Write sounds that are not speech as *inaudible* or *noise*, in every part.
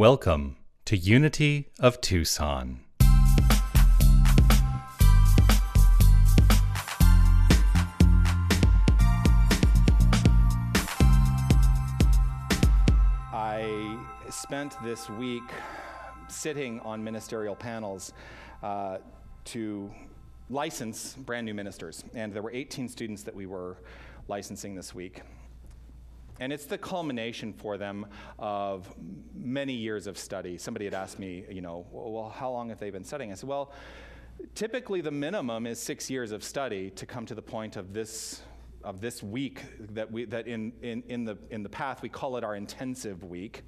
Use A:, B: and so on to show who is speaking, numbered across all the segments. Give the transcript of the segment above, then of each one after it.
A: Welcome to Unity of Tucson.
B: I spent this week sitting on ministerial panels uh, to license brand new ministers. And there were 18 students that we were licensing this week. And it's the culmination for them of many years of study. Somebody had asked me, you know, well, how long have they been studying? I said, well, typically the minimum is six years of study to come to the point of this of this week that we that in, in, in the in the path we call it our intensive week.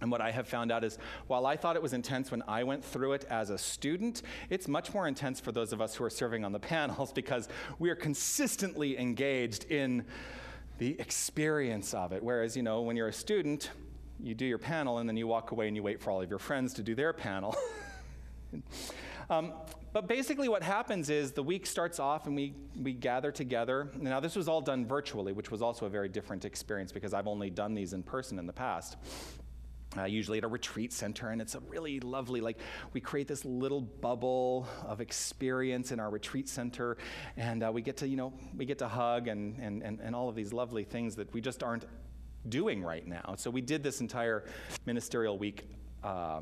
B: And what I have found out is while I thought it was intense when I went through it as a student, it's much more intense for those of us who are serving on the *laughs* panels because we are consistently engaged in the experience of it. Whereas, you know, when you're a student, you do your panel and then you walk away and you wait for all of your friends to do their panel. *laughs* um, but basically, what happens is the week starts off and we, we gather together. Now, this was all done virtually, which was also a very different experience because I've only done these in person in the past. Uh, usually at a retreat center, and it's a really lovely, like, we create this little bubble of experience in our retreat center, and uh, we get to, you know, we get to hug and, and, and, and all of these lovely things that we just aren't doing right now. So we did this entire ministerial week. Uh,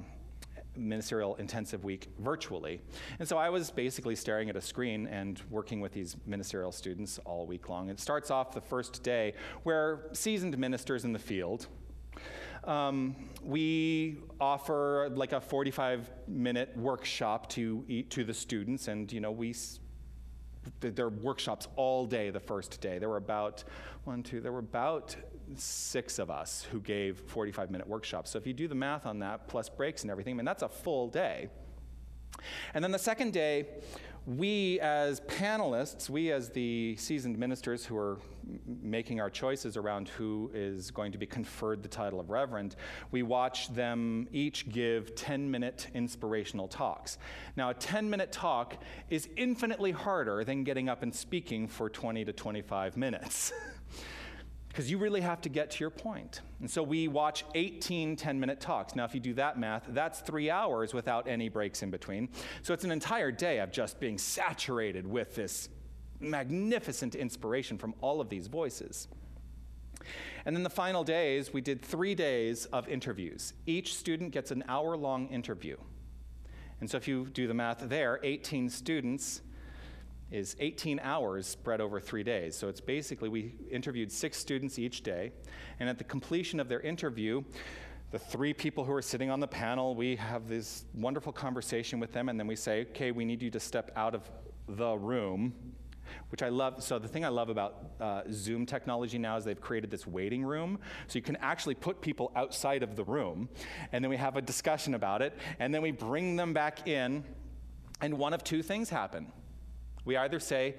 B: ministerial intensive week virtually. And so I was basically staring at a screen and working with these ministerial students all week long. It starts off the first day where seasoned ministers in the field, um, we offer like a 45 minute workshop to, to the students, and you know, we there are workshops all day the first day. There were about one, two, there were about six of us who gave 45 minute workshops. So if you do the math on that, plus breaks and everything, I mean, that's a full day. And then the second day, we as panelists, we as the seasoned ministers who are making our choices around who is going to be conferred the title of reverend, we watch them each give 10 minute inspirational talks. Now, a 10 minute talk is infinitely harder than getting up and speaking for 20 to 25 minutes. *laughs* because you really have to get to your point. And so we watch 18 10 minute talks. Now, if you do that math, that's three hours without any breaks in between. So it's an entire day of just being saturated with this magnificent inspiration from all of these voices. And then the final days, we did three days of interviews. Each student gets an hour long interview. And so if you do the math there, 18 students is 18 hours spread over three days. So it's basically we interviewed six students each day, and at the completion of their interview, the three people who are sitting on the panel, we have this wonderful conversation with them, and then we say, okay, we need you to step out of the room, which I love. So, the thing I love about uh, Zoom technology now is they've created this waiting room. So, you can actually put people outside of the room, and then we have a discussion about it, and then we bring them back in, and one of two things happen. We either say,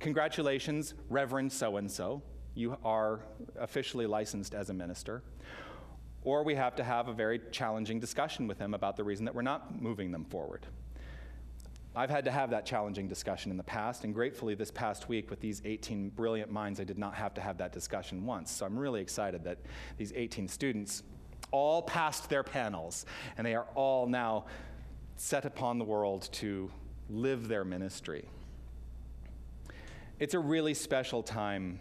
B: Congratulations, Reverend so and so, you are officially licensed as a minister, or we have to have a very challenging discussion with them about the reason that we're not moving them forward. I've had to have that challenging discussion in the past, and gratefully, this past week with these 18 brilliant minds, I did not have to have that discussion once. So I'm really excited that these 18 students all passed their panels, and they are all now set upon the world to live their ministry. It's a really special time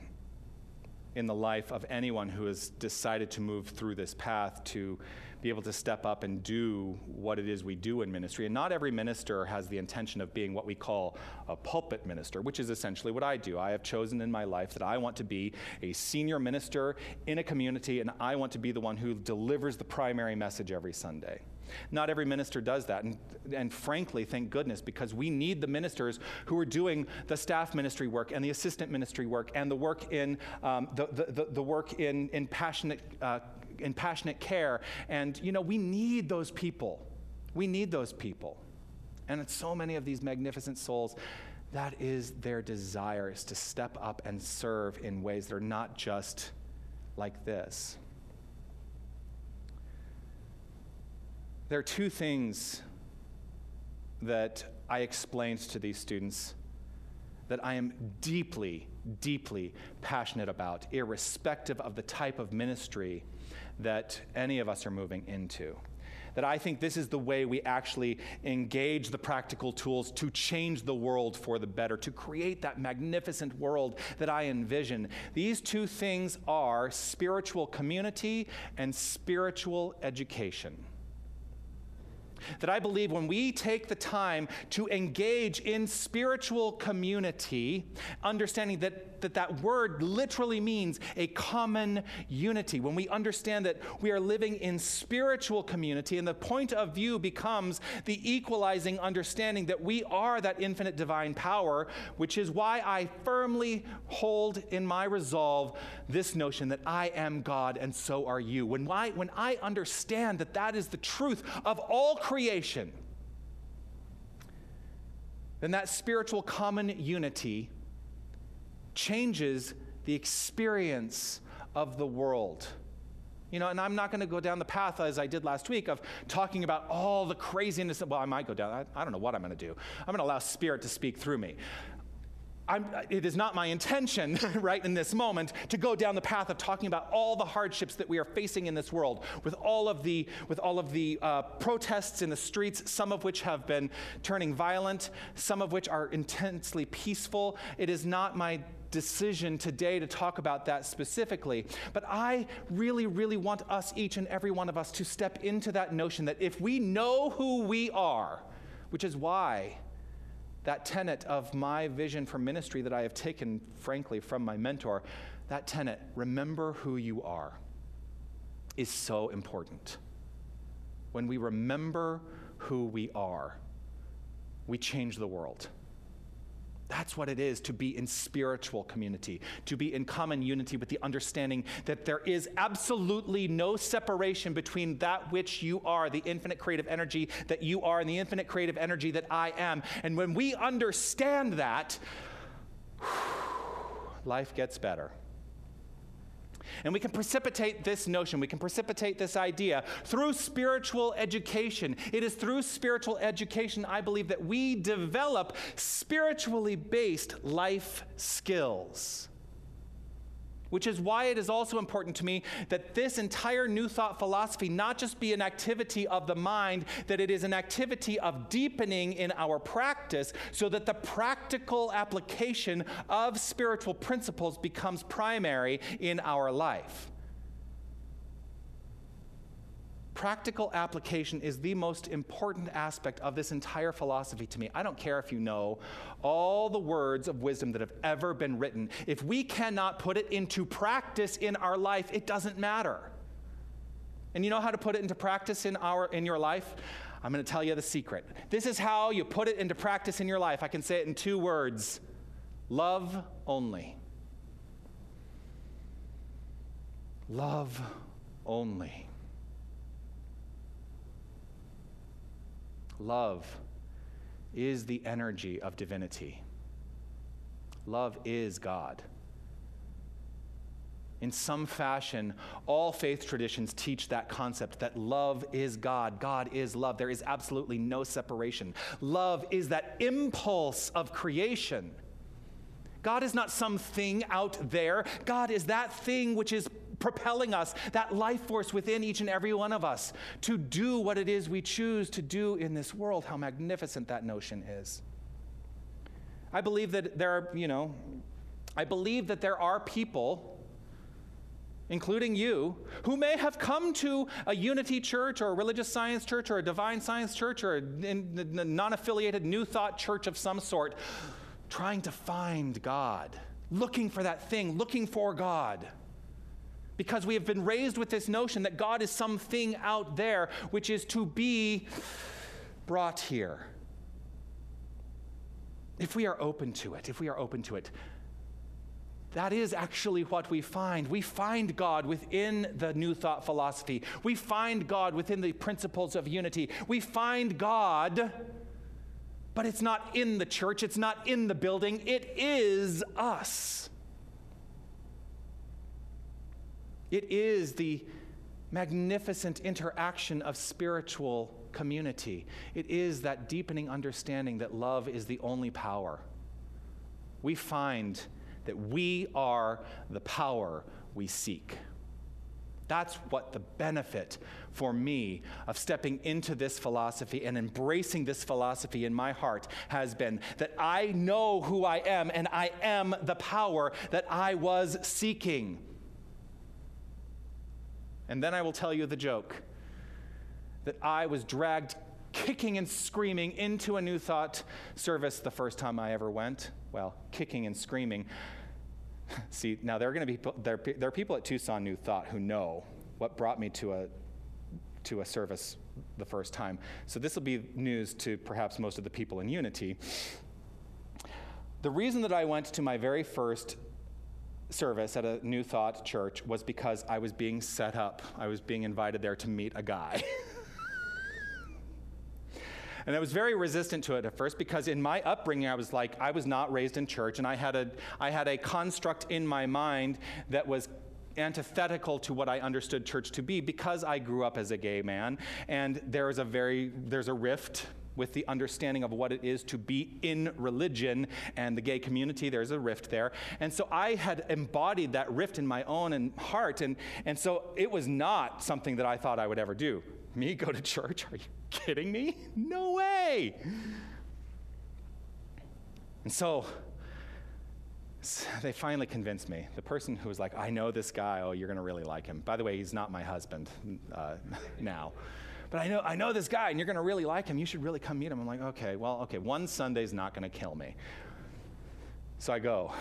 B: in the life of anyone who has decided to move through this path to be able to step up and do what it is we do in ministry. And not every minister has the intention of being what we call a pulpit minister, which is essentially what I do. I have chosen in my life that I want to be a senior minister in a community, and I want to be the one who delivers the primary message every Sunday. Not every minister does that. And, and frankly, thank goodness, because we need the ministers who are doing the staff ministry work and the assistant ministry work and the work in, um, the, the, the, work in, in, passionate, uh, in passionate care. And, you know, we need those people. We need those people. And it's so many of these magnificent souls that is their desire is to step up and serve in ways that are not just like this. There are two things that I explained to these students that I am deeply, deeply passionate about, irrespective of the type of ministry that any of us are moving into. that I think this is the way we actually engage the practical tools to change the world for the better, to create that magnificent world that I envision. These two things are spiritual community and spiritual education that I believe when we take the time to engage in spiritual community, understanding that that, that word literally means a common unity, when we understand that we are living in spiritual community, and the point of view becomes the equalizing understanding that we are that infinite divine power, which is why I firmly hold in my resolve this notion that I am God and so are you. When I, when I understand that that is the truth of all creation, creation, then that spiritual common unity changes the experience of the world. You know, and I'm not going to go down the path as I did last week of talking about all the craziness. Well, I might go down. I, I don't know what I'm going to do. I'm going to allow Spirit to speak through me. It is not my intention, *laughs* right, in this moment, to go down the path of talking about all the hardships that we are facing in this world, with all of the, with all of the uh, protests in the streets, some of which have been turning violent, some of which are intensely peaceful. It is not my decision today to talk about that specifically. But I really, really want us, each and every one of us, to step into that notion that if we know who we are, which is why that tenet of my vision for ministry that I have taken, frankly, from my mentor, that tenet, remember who you are, is so important. When we remember who we are, we change the world. That's what it is to be in spiritual community, to be in common unity with the understanding that there is absolutely no separation between that which you are, the infinite creative energy that you are, and the infinite creative energy that I am. And when we understand that, *sighs* life gets better. And we can precipitate this notion, we can precipitate this idea through spiritual education. It is through spiritual education, I believe, that we develop spiritually based life skills which is why it is also important to me that this entire New Thought philosophy not just be an activity of the mind, that it is an activity of deepening in our practice so that the practical application of spiritual principles becomes primary in our life. Practical application is the most important aspect of this entire philosophy to me. I don't care if you know all the words of wisdom that have ever been written. If we cannot put it into practice in our life, it doesn't matter. And you know how to put it into practice in, our, in your life? I'm going to tell you the secret. This is how you put it into practice in your life. I can say it in two words love only. Love only. Love is the energy of divinity. Love is God. In some fashion, all faith traditions teach that concept that love is God. God is love. There is absolutely no separation. Love is that impulse of creation. God is not something out there. God is that thing which is propelling us, that life force within each and every one of us to do what it is we choose to do in this world. How magnificent that notion is. I believe that there are, you know, I believe that there are people including you, who may have come to a unity church or a religious science church or a divine science church or a non affiliated new thought church of some sort, trying to find God, looking for that thing, looking for God because we have been raised with this notion that God is something out there which is to be brought here. If we are open to it, if we are open to it, that is actually what we find. We find God within the New Thought philosophy. We find God within the principles of unity. We find God, but it's not in the church, it's not in the building, it is us. It is the magnificent interaction of spiritual community. It is that deepening understanding that love is the only power. We find that we are the power we seek. That's what the benefit for me of stepping into this philosophy and embracing this philosophy in my heart has been that I know who I am and I am the power that I was seeking. And then I will tell you the joke that I was dragged kicking and screaming into a New Thought service the first time I ever went. Well, kicking and screaming. *laughs* See, now there are going to be there, there are people at Tucson New Thought who know what brought me to a to a service the first time. So this will be news to perhaps most of the people in Unity. The reason that I went to my very first service at a New Thought church was because I was being set up. I was being invited there to meet a guy. *laughs* And I was very resistant to it at first because in my upbringing, I was like, I was not raised in church, and I had a, I had a construct in my mind that was antithetical to what I understood church to be because I grew up as a gay man, and there is a very, there's a rift with the understanding of what it is to be in religion and the gay community. There's a rift there. And so I had embodied that rift in my own and heart. And, and so it was not something that I thought I would ever do. Me go to church? Are you kidding me? *laughs* No way. And so they finally convinced me. The person who was like, I know this guy, oh, you're going to really like him. By the way, he's not my husband uh, *laughs* now. But I know, I know this guy, and you're going to really like him. You should really come meet him. I'm like, okay, well, okay, one Sunday's not going to kill me. So I go,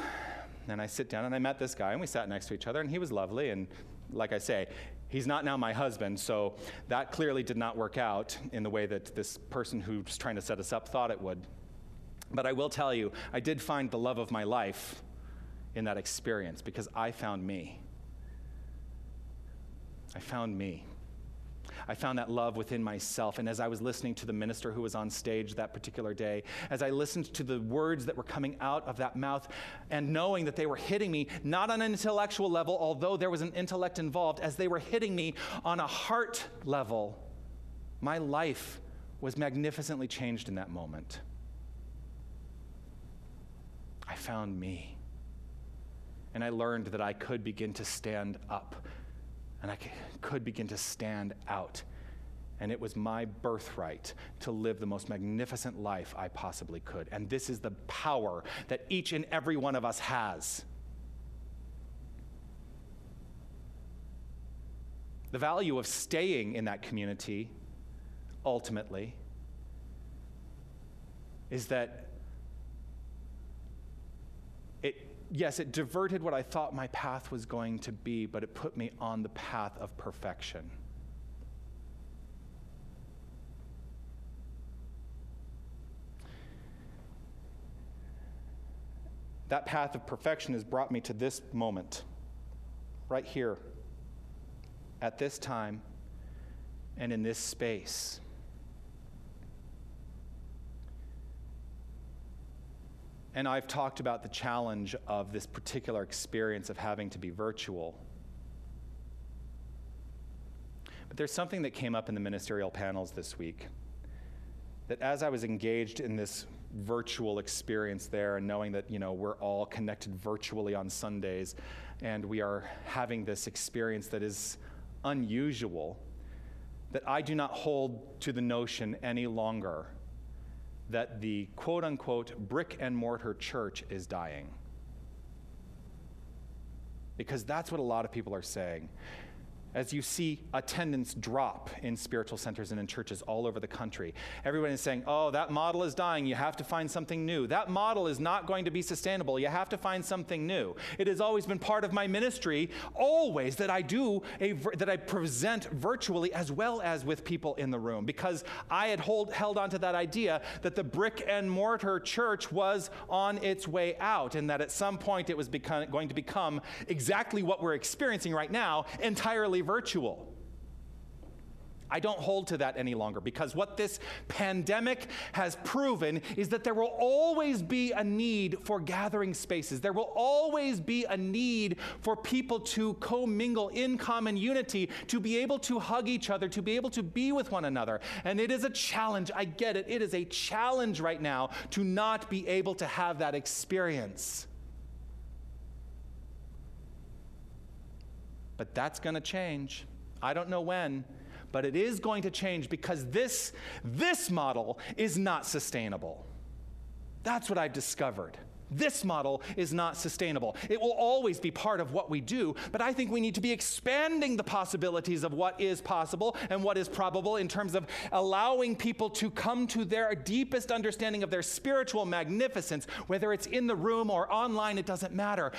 B: and I sit down, and I met this guy, and we sat next to each other, and he was lovely. And like I say, He's not now my husband, so that clearly did not work out in the way that this person who's trying to set us up thought it would. But I will tell you, I did find the love of my life in that experience because I found me. I found me. I found that love within myself. And as I was listening to the minister who was on stage that particular day, as I listened to the words that were coming out of that mouth and knowing that they were hitting me, not on an intellectual level, although there was an intellect involved, as they were hitting me on a heart level, my life was magnificently changed in that moment. I found me. And I learned that I could begin to stand up and I could begin to stand out. And it was my birthright to live the most magnificent life I possibly could. And this is the power that each and every one of us has. The value of staying in that community, ultimately, is that yes, it diverted what I thought my path was going to be, but it put me on the path of perfection. That path of perfection has brought me to this moment, right here, at this time, and in this space. And I've talked about the challenge of this particular experience of having to be virtual. But there's something that came up in the ministerial panels this week that as I was engaged in this virtual experience there and knowing that, you know, we're all connected virtually on Sundays and we are having this experience that is unusual, that I do not hold to the notion any longer that the quote unquote brick and mortar church is dying. Because that's what a lot of people are saying as you see attendance drop in spiritual centers and in churches all over the country. Everyone is saying, oh, that model is dying. You have to find something new. That model is not going to be sustainable. You have to find something new. It has always been part of my ministry, always, that I do, a, that I present virtually as well as with people in the room, because I had hold, held on to that idea that the brick and mortar church was on its way out, and that at some point it was become, going to become exactly what we're experiencing right now entirely virtual. I don't hold to that any longer because what this pandemic has proven is that there will always be a need for gathering spaces. There will always be a need for people to commingle in common unity, to be able to hug each other, to be able to be with one another. And it is a challenge. I get it. It is a challenge right now to not be able to have that experience. But that's going to change. I don't know when, but it is going to change because this, this model is not sustainable. That's what I've discovered. This model is not sustainable. It will always be part of what we do, but I think we need to be expanding the possibilities of what is possible and what is probable in terms of allowing people to come to their deepest understanding of their spiritual magnificence, whether it's in the room or online, it doesn't matter.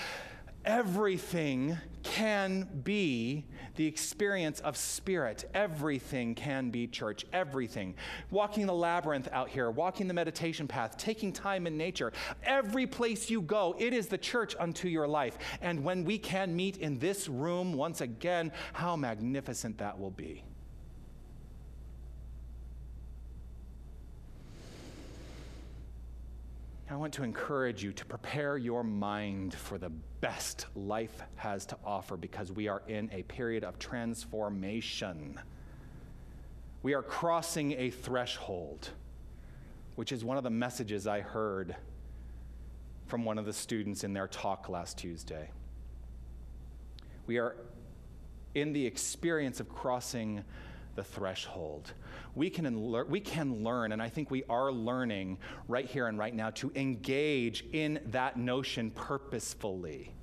B: Everything can be the experience of spirit. Everything can be church. Everything. Walking the labyrinth out here, walking the meditation path, taking time in nature. Every place you go, it is the church unto your life. And when we can meet in this room once again, how magnificent that will be. I want to encourage you to prepare your mind for the best life has to offer because we are in a period of transformation. We are crossing a threshold, which is one of the messages I heard from one of the students in their talk last Tuesday. We are in the experience of crossing the threshold. We can, we can learn, and I think we are learning right here and right now to engage in that notion purposefully.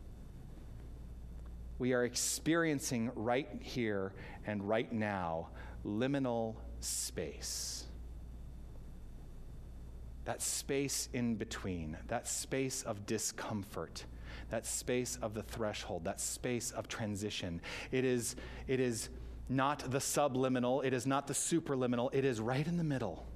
B: We are experiencing right here and right now liminal space. That space in between, that space of discomfort, that space of the threshold, that space of transition. It is, it is not the subliminal, it is not the superliminal, it is right in the middle.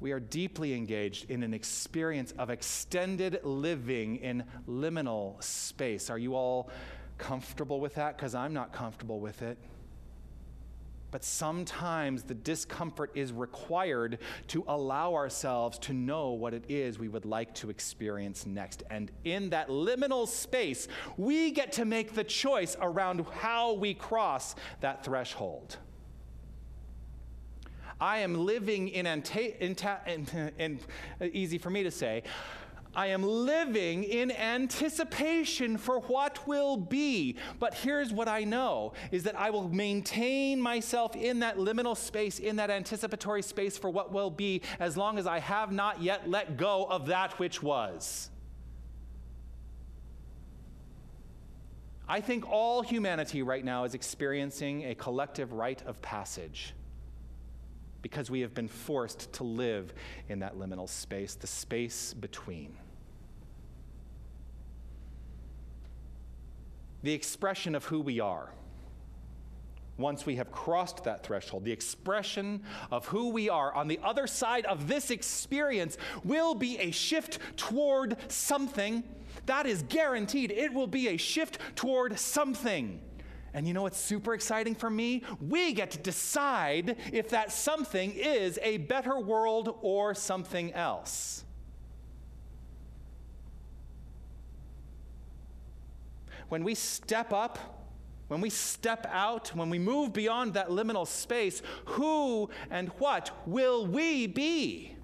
B: We are deeply engaged in an experience of extended living in liminal space. Are you all comfortable with that? Because I'm not comfortable with it. But sometimes the discomfort is required to allow ourselves to know what it is we would like to experience next. And in that liminal space, we get to make the choice around how we cross that threshold. I am living in, anta- in, ta- in, *laughs* in, easy for me to say, I am living in anticipation for what will be. But here's what I know is that I will maintain myself in that liminal space, in that anticipatory space for what will be, as long as I have not yet let go of that which was. I think all humanity right now is experiencing a collective rite of passage because we have been forced to live in that liminal space, the space between. The expression of who we are. Once we have crossed that threshold, the expression of who we are on the other side of this experience will be a shift toward something. That is guaranteed. It will be a shift toward something. And you know what's super exciting for me? We get to decide if that something is a better world or something else. When we step up, when we step out, when we move beyond that liminal space, who and what will we be?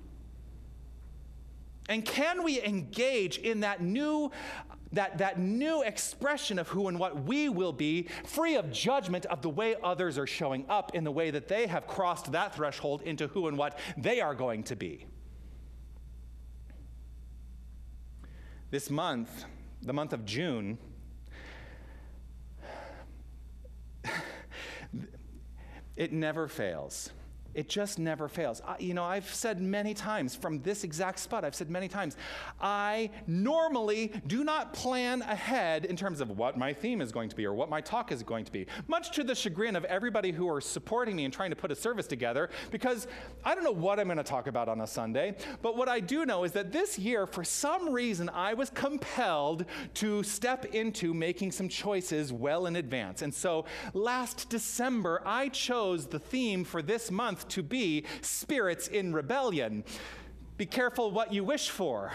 B: And can we engage in that new that, that new expression of who and what we will be, free of judgment of the way others are showing up in the way that they have crossed that threshold into who and what they are going to be. This month, the month of June, *laughs* it never fails. It just never fails. I, you know, I've said many times from this exact spot, I've said many times, I normally do not plan ahead in terms of what my theme is going to be or what my talk is going to be, much to the chagrin of everybody who are supporting me and trying to put a service together, because I don't know what I'm going to talk about on a Sunday. But what I do know is that this year, for some reason, I was compelled to step into making some choices well in advance. And so last December, I chose the theme for this month to be spirits in rebellion. Be careful what you wish for.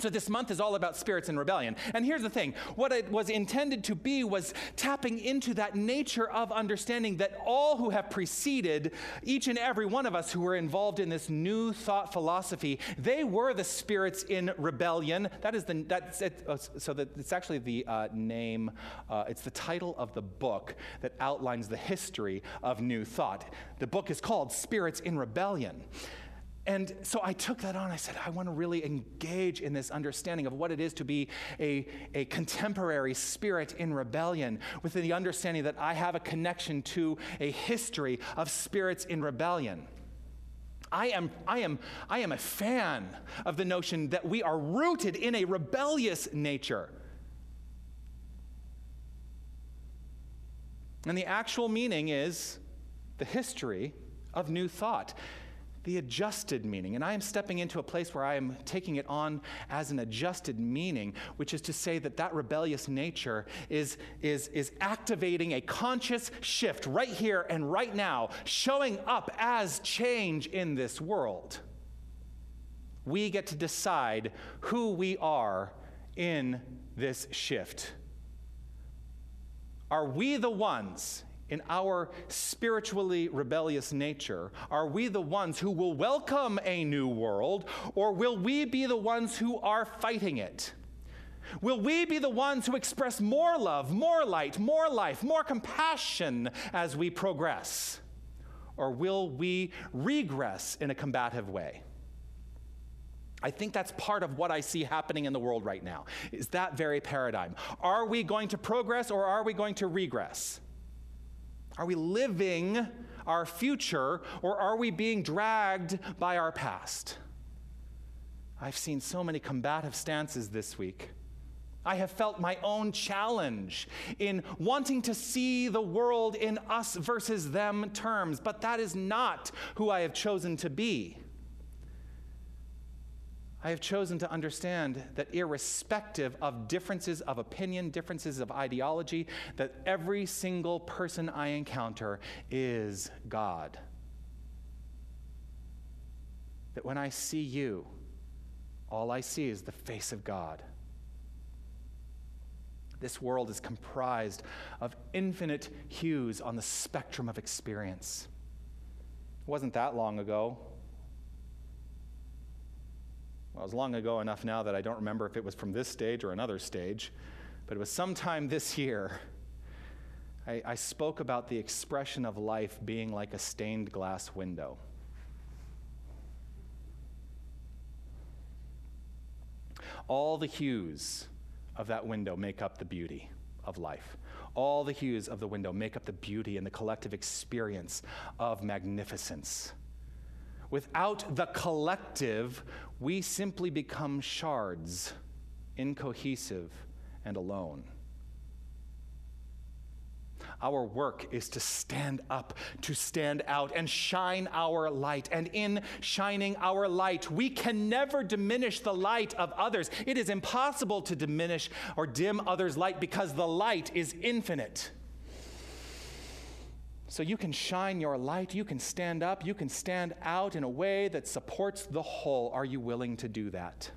B: So, this month is all about spirits in rebellion. And here's the thing what it was intended to be was tapping into that nature of understanding that all who have preceded, each and every one of us who were involved in this new thought philosophy, they were the spirits in rebellion. That is the, that's it, uh, so that it's actually the uh, name, uh, it's the title of the book that outlines the history of new thought. The book is called Spirits in Rebellion. And so I took that on. I said, I want to really engage in this understanding of what it is to be a, a contemporary spirit in rebellion, with the understanding that I have a connection to a history of spirits in rebellion. I am, I, am, I am a fan of the notion that we are rooted in a rebellious nature. And the actual meaning is the history of new thought the adjusted meaning. And I am stepping into a place where I am taking it on as an adjusted meaning, which is to say that that rebellious nature is, is, is activating a conscious shift right here and right now, showing up as change in this world. We get to decide who we are in this shift. Are we the ones in our spiritually rebellious nature, are we the ones who will welcome a new world, or will we be the ones who are fighting it? Will we be the ones who express more love, more light, more life, more compassion as we progress? Or will we regress in a combative way? I think that's part of what I see happening in the world right now, is that very paradigm. Are we going to progress or are we going to regress? Are we living our future or are we being dragged by our past? I've seen so many combative stances this week. I have felt my own challenge in wanting to see the world in us versus them terms, but that is not who I have chosen to be. I have chosen to understand that irrespective of differences of opinion, differences of ideology, that every single person I encounter is God. That when I see you, all I see is the face of God. This world is comprised of infinite hues on the spectrum of experience. It wasn't that long ago well, it was long ago enough now that I don't remember if it was from this stage or another stage, but it was sometime this year. I, I spoke about the expression of life being like a stained glass window. All the hues of that window make up the beauty of life. All the hues of the window make up the beauty and the collective experience of magnificence. Without the collective, we simply become shards, incohesive and alone. Our work is to stand up, to stand out, and shine our light. And in shining our light, we can never diminish the light of others. It is impossible to diminish or dim others' light because the light is infinite. So you can shine your light, you can stand up, you can stand out in a way that supports the whole. Are you willing to do that?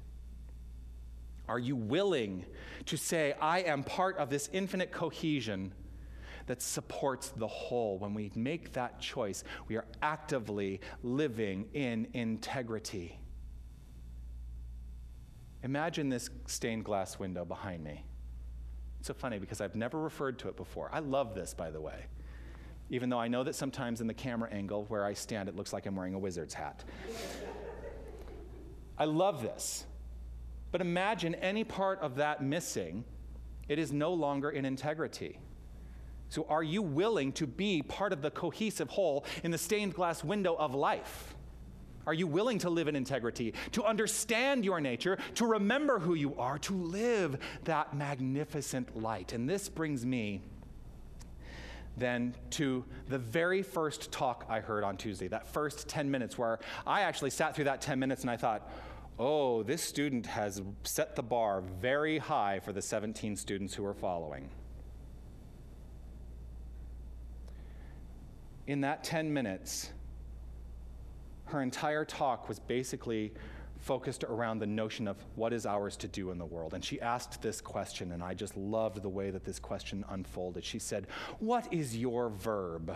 B: Are you willing to say, I am part of this infinite cohesion that supports the whole? When we make that choice, we are actively living in integrity. Imagine this stained glass window behind me. It's so funny because I've never referred to it before. I love this, by the way even though I know that sometimes in the camera angle where I stand, it looks like I'm wearing a wizard's hat. I love this. But imagine any part of that missing, it is no longer in integrity. So, are you willing to be part of the cohesive whole in the stained glass window of life? Are you willing to live in integrity, to understand your nature, to remember who you are, to live that magnificent light? And this brings me then to the very first talk I heard on Tuesday, that first 10 minutes, where I actually sat through that 10 minutes and I thought, oh, this student has set the bar very high for the 17 students who are following. In that 10 minutes, her entire talk was basically focused around the notion of what is ours to do in the world. And she asked this question, and I just loved the way that this question unfolded. She said, What is your verb?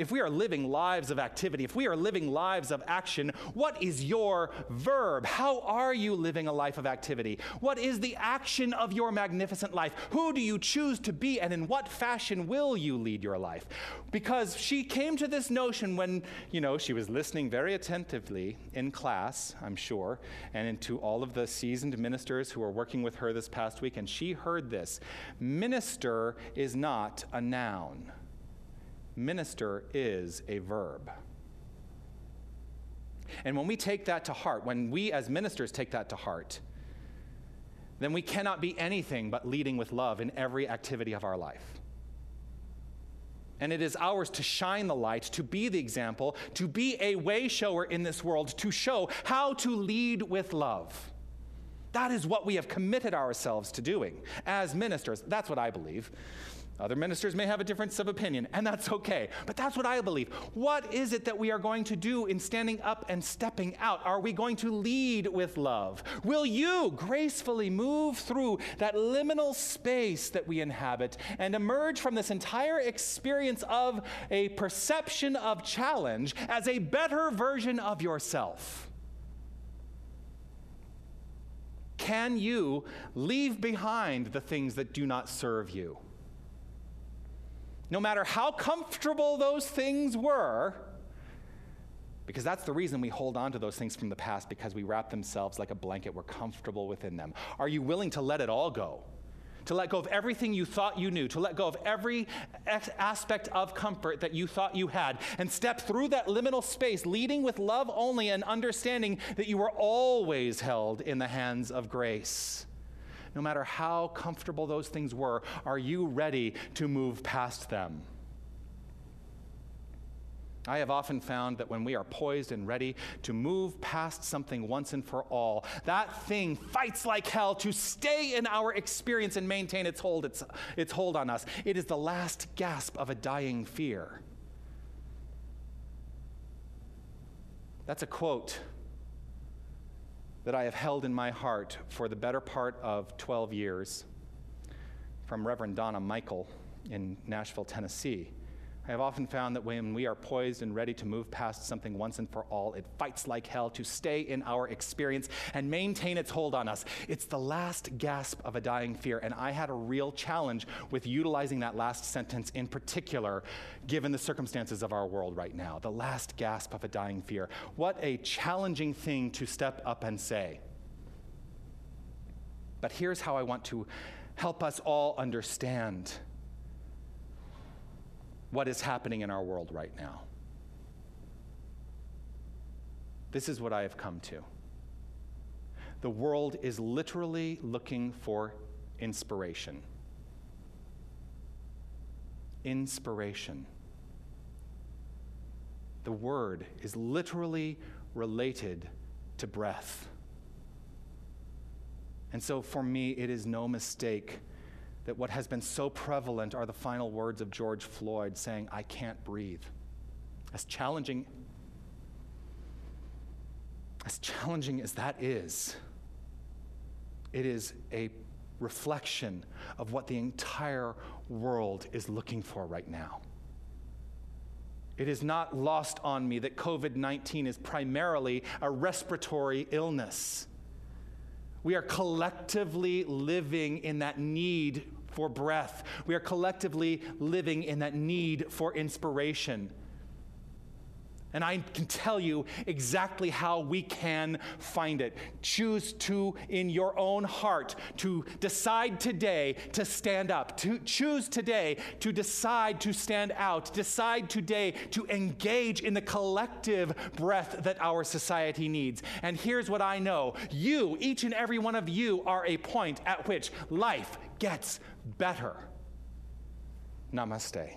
B: If we are living lives of activity, if we are living lives of action, what is your verb? How are you living a life of activity? What is the action of your magnificent life? Who do you choose to be, and in what fashion will you lead your life? Because she came to this notion when, you know, she was listening very attentively in class, I'm sure, and into all of the seasoned ministers who were working with her this past week, and she heard this Minister is not a noun minister is a verb. And when we take that to heart, when we as ministers take that to heart, then we cannot be anything but leading with love in every activity of our life. And it is ours to shine the light, to be the example, to be a way shower in this world, to show how to lead with love. That is what we have committed ourselves to doing as ministers. That's what I believe. Other ministers may have a difference of opinion, and that's okay. But that's what I believe. What is it that we are going to do in standing up and stepping out? Are we going to lead with love? Will you gracefully move through that liminal space that we inhabit and emerge from this entire experience of a perception of challenge as a better version of yourself? Can you leave behind the things that do not serve you? No matter how comfortable those things were, because that's the reason we hold on to those things from the past because we wrap themselves like a blanket. We're comfortable within them. Are you willing to let it all go? To let go of everything you thought you knew, to let go of every aspect of comfort that you thought you had, and step through that liminal space, leading with love only and understanding that you are always held in the hands of grace no matter how comfortable those things were, are you ready to move past them? I have often found that when we are poised and ready to move past something once and for all, that thing fights like hell to stay in our experience and maintain its hold, its, its hold on us. It is the last gasp of a dying fear. That's a quote that I have held in my heart for the better part of 12 years from Reverend Donna Michael in Nashville, Tennessee. I have often found that when we are poised and ready to move past something once and for all, it fights like hell to stay in our experience and maintain its hold on us. It's the last gasp of a dying fear, and I had a real challenge with utilizing that last sentence in particular, given the circumstances of our world right now. The last gasp of a dying fear. What a challenging thing to step up and say. But here's how I want to help us all understand what is happening in our world right now. This is what I have come to. The world is literally looking for inspiration. Inspiration. The word is literally related to breath. And so for me, it is no mistake that what has been so prevalent are the final words of George Floyd saying, I can't breathe. As challenging as challenging as that is, it is a reflection of what the entire world is looking for right now. It is not lost on me that COVID 19 is primarily a respiratory illness. We are collectively living in that need for breath. We are collectively living in that need for inspiration. And I can tell you exactly how we can find it. Choose to, in your own heart, to decide today to stand up. To choose today to decide to stand out. Decide today to engage in the collective breath that our society needs. And here's what I know you, each and every one of you, are a point at which life gets better. Namaste.